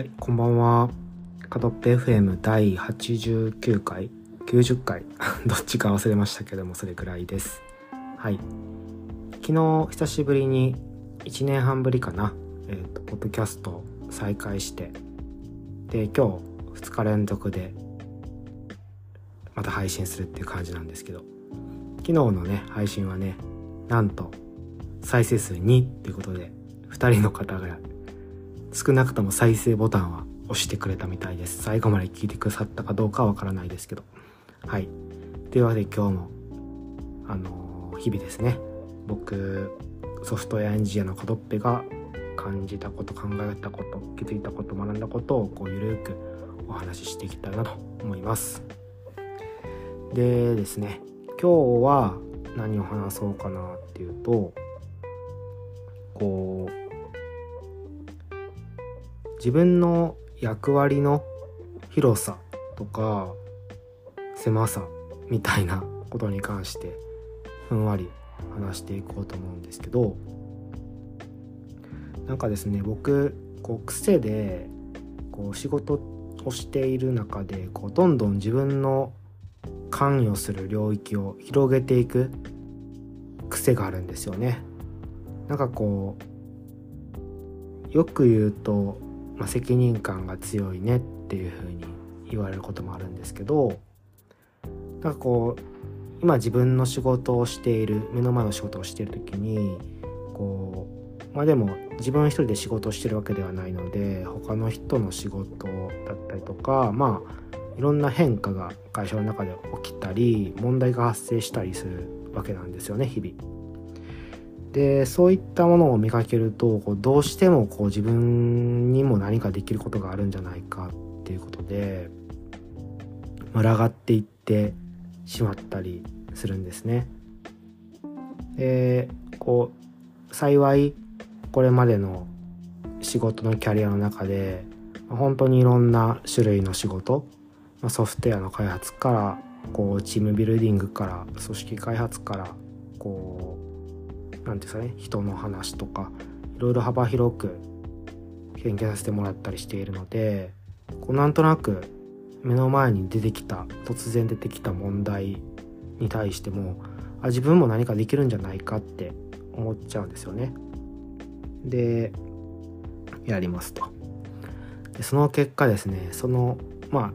はい、こんばんは。カドッペ FM 第89回 ?90 回 どっちか忘れましたけども、それくらいです。はい。昨日、久しぶりに、1年半ぶりかな、えっ、ー、と、ポッドキャスト再開して、で、今日、2日連続で、また配信するっていう感じなんですけど、昨日のね、配信はね、なんと、再生数2っていうことで、2人の方が少なくとも再生ボタンは押してくれたみたいです。最後まで聞いてくださったかどうかはわからないですけど。はい。というわけで今日も、あのー、日々ですね。僕、ソフトウェアエンジニアのコドッペが感じたこと、考えたこと、気づいたこと、学んだことをこうゆるくお話ししていきたいなと思います。でですね、今日は何を話そうかなっていうと、こう、自分の役割の広さとか狭さみたいなことに関してふんわり話していこうと思うんですけどなんかですね僕こう癖でこう仕事をしている中でこうどんどん自分の関与する領域を広げていく癖があるんですよね。なんかこうよく言うとまあ、責任感が強いねっていうふうに言われることもあるんですけどなんかこう今自分の仕事をしている目の前の仕事をしている時にこうまあでも自分一人で仕事をしてるわけではないので他の人の仕事だったりとかまあいろんな変化が会社の中で起きたり問題が発生したりするわけなんですよね日々。でそういったものを見かけるとこうどうしてもこう自分にも何かできることがあるんじゃないかっていうことで群がっていってしまったりするんですね。でこう幸いこれまでの仕事のキャリアの中で本当にいろんな種類の仕事ソフトウェアの開発からこうチームビルディングから組織開発からこう何て言うんですかね人の話とかいろいろ幅広く研究させてもらったりしているのでこうなんとなく目の前に出てきた突然出てきた問題に対してもあ自分も何かできるんじゃないかって思っちゃうんですよね。でやりますと。でその結果ですねそのまあ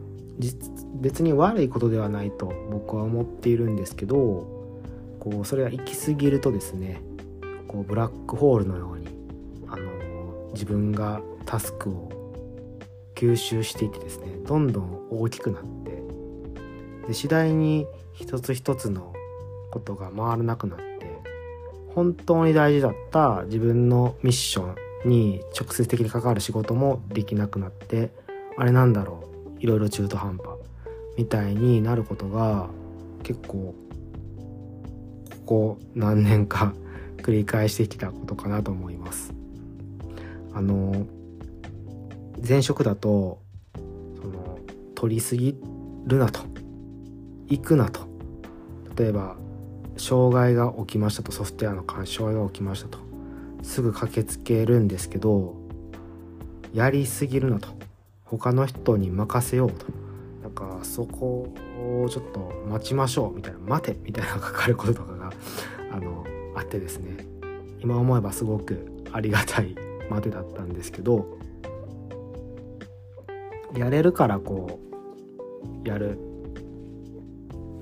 別に悪いことではないと僕は思っているんですけどこうそれが行き過ぎるとですねこうブラックホールのように、あの自分がタスクを吸収していってですねどんどん大きくなってで次第に一つ一つのことが回らなくなって本当に大事だった自分のミッションに直接的に関わる仕事もできなくなってあれなんだろういろいろ中途半端みたいになることが結構ここ何年か繰り返してきたことかなと思います。あの前職だとその取りすぎるなと行くなと。例えば障害が起きましたとソフトウェアの干渉が起きましたとすぐ駆けつけるんですけどやりすぎるなと。他の人に任せようと。なんかそこをちょっと待ちましょうみたいな待てみたいな書かれることとかがあのあってですね今思えばすごくありがたいまでだったんですけどやれるからこうやる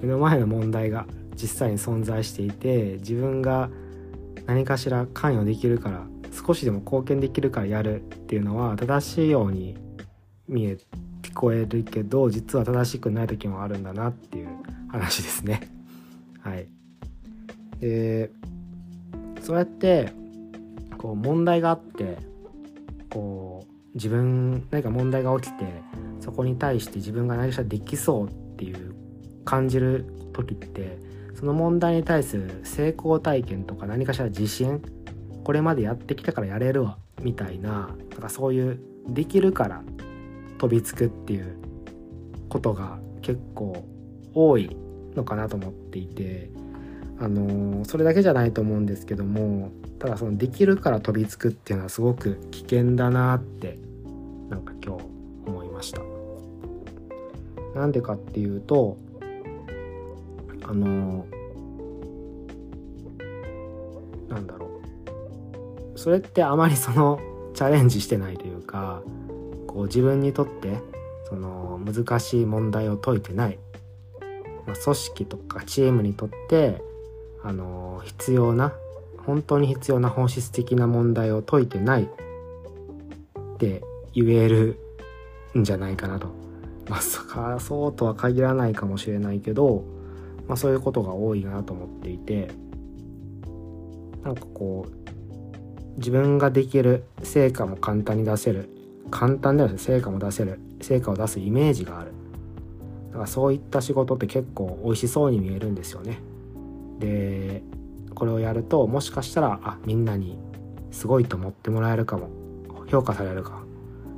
目の前の問題が実際に存在していて自分が何かしら関与できるから少しでも貢献できるからやるっていうのは正しいように見え聞こえるけど実は正しくない時もあるんだなっていう話ですね。はい。でそうやってこう問題があってこう自分何か問題が起きてそこに対して自分が何かしらできそうっていう感じる時ってその問題に対する成功体験とか何かしら自信これまでやってきたからやれるわみたいななんかそういうできるから飛びつくっていうことが結構多いのかなと思っていてあのそれだけじゃないと思うんですけどもただそのできるから飛びつくっていうのはすごく危険だなってなんか今日思いました。なんでかっていうとあのなんだろう。それってあまりそのチャレンジしてないというかこう自分にとってその難しい問題を解いてない、まあ、組織とかチームにとってあの必要な本当に必要な本質的な問題を解いてないって言えるんじゃないかなと。まさかそうとは限らないかもしれないけど、まあ、そういうことが多いなと思っていて。なんかこう自分ができる成果も簡単に出せる簡単では成果も出せる成果を出すイメージがある。だからそういった仕事って結構美味しそうに見えるんですよね。でこれをやるともしかしたらあみんなにすごいと思ってもらえるかも評価されるか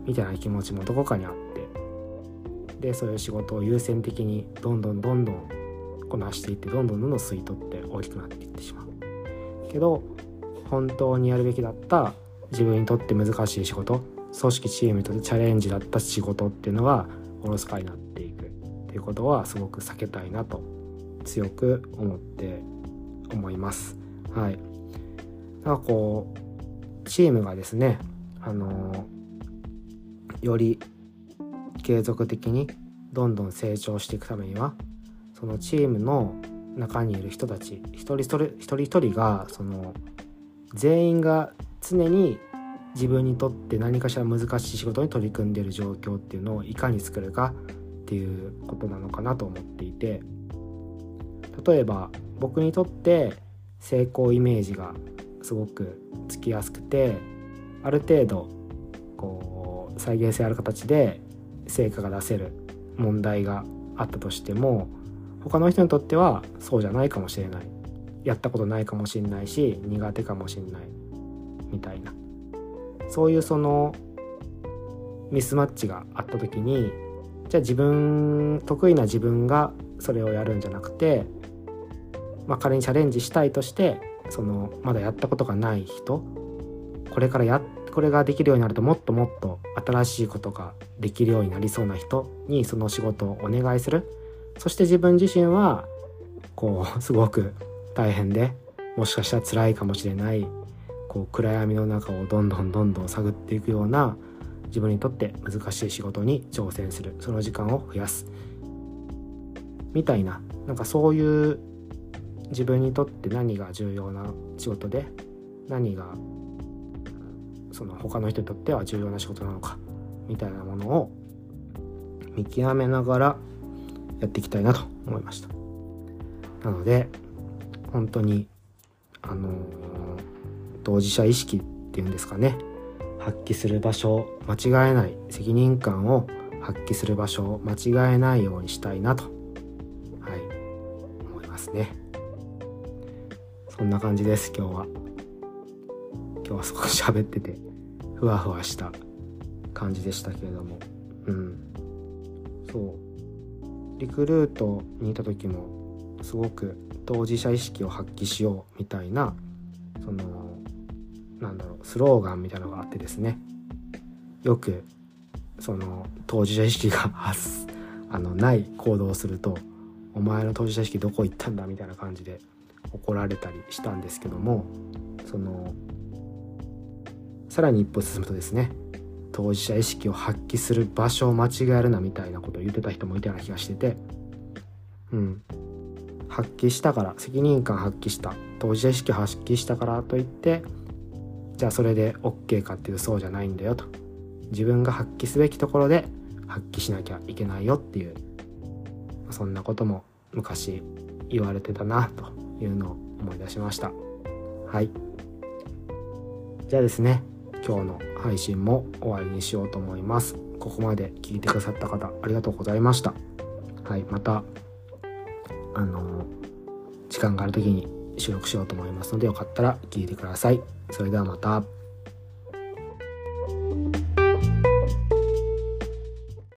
みたいな気持ちもどこかにあって。でそういう仕事を優先的にどんどんどんどんこなしていってどんどんどんどん吸い取って大きくなっていってしまう。けど本当にやるべきだった自分にとって難しい仕事組織チームにとってチャレンジだった仕事っていうのはおろそかになっていくっていうことはすごく避けたいなと強く思って思います。はい。なんかこうチームがですね、あのより継続的にどんどん成長していくためにはそのチームの中にいる人たち一人一人一人一人がその全員が常に自分にとって何かしら難しい仕事に取り組んでいる状況っていうのをいかに作るかっていうことなのかなと思っていて例えば僕にとって成功イメージがすごくつきやすくてある程度こう再現性ある形で成果が出せる問題があったとしても他の人にとってはそうじゃないかもしれない。やったことないかもしれないし苦手かもしれない。みたいな。そういうそのミスマッチがあった時にじゃあ自分得意な自分がそれをやるんじゃなくてまあ、仮にチャレンジしたいとしてそのまだやったことがない人これからやこれができるようになるともっともっと新しいことができるようになりそうな人にその仕事をお願いする。そして自分自身はこうすごく大変でもしかしたら辛いかもしれないこう暗闇の中をどんどんどんどん探っていくような自分にとって難しい仕事に挑戦する。その時間を増やす。みたいななんかそういう自分にとって何が重要な仕事で何がその他の人にとっては重要な仕事なのかみたいなものを見極めながらやっていきたいなと思いましたなので本当にあのー、当事者意識っていうんですかね発揮する場所を間違えない責任感を発揮する場所を間違えないようにしたいなとはい思いますね。そんな感じです今日は。今日は少し喋っててふわふわした感じでしたけれども。うん。そう。リクルートにいた時もすごく当事者意識を発揮しようみたいなそのなんだろうスローガンみたいなのがあってですね。よくその当事者意識が あのない行動をするとお前の当事者意識どこ行ったんだみたいな感じで怒られたりしたんですけどもそのさらに一歩進むとですね当事者意識を発揮する場所を間違えるなみたいなことを言ってた人もいたような気がしててうん。発揮したから責任感発揮した。当事者意識を発揮したからといってじゃあそれで OK かっていうそうじゃないんだよと。自分が発揮すべきところで発揮しなきゃいけないよっていうそんなことも昔言われてたなと。いうのを思い出しました。はい。じゃあですね今日の配信も終わりにしようと思います。ここまで聞いてくださった方ありがとうございました。はい。またあの時間がある時に収録しようと思いますのでよかったら聞いてください。それではまた。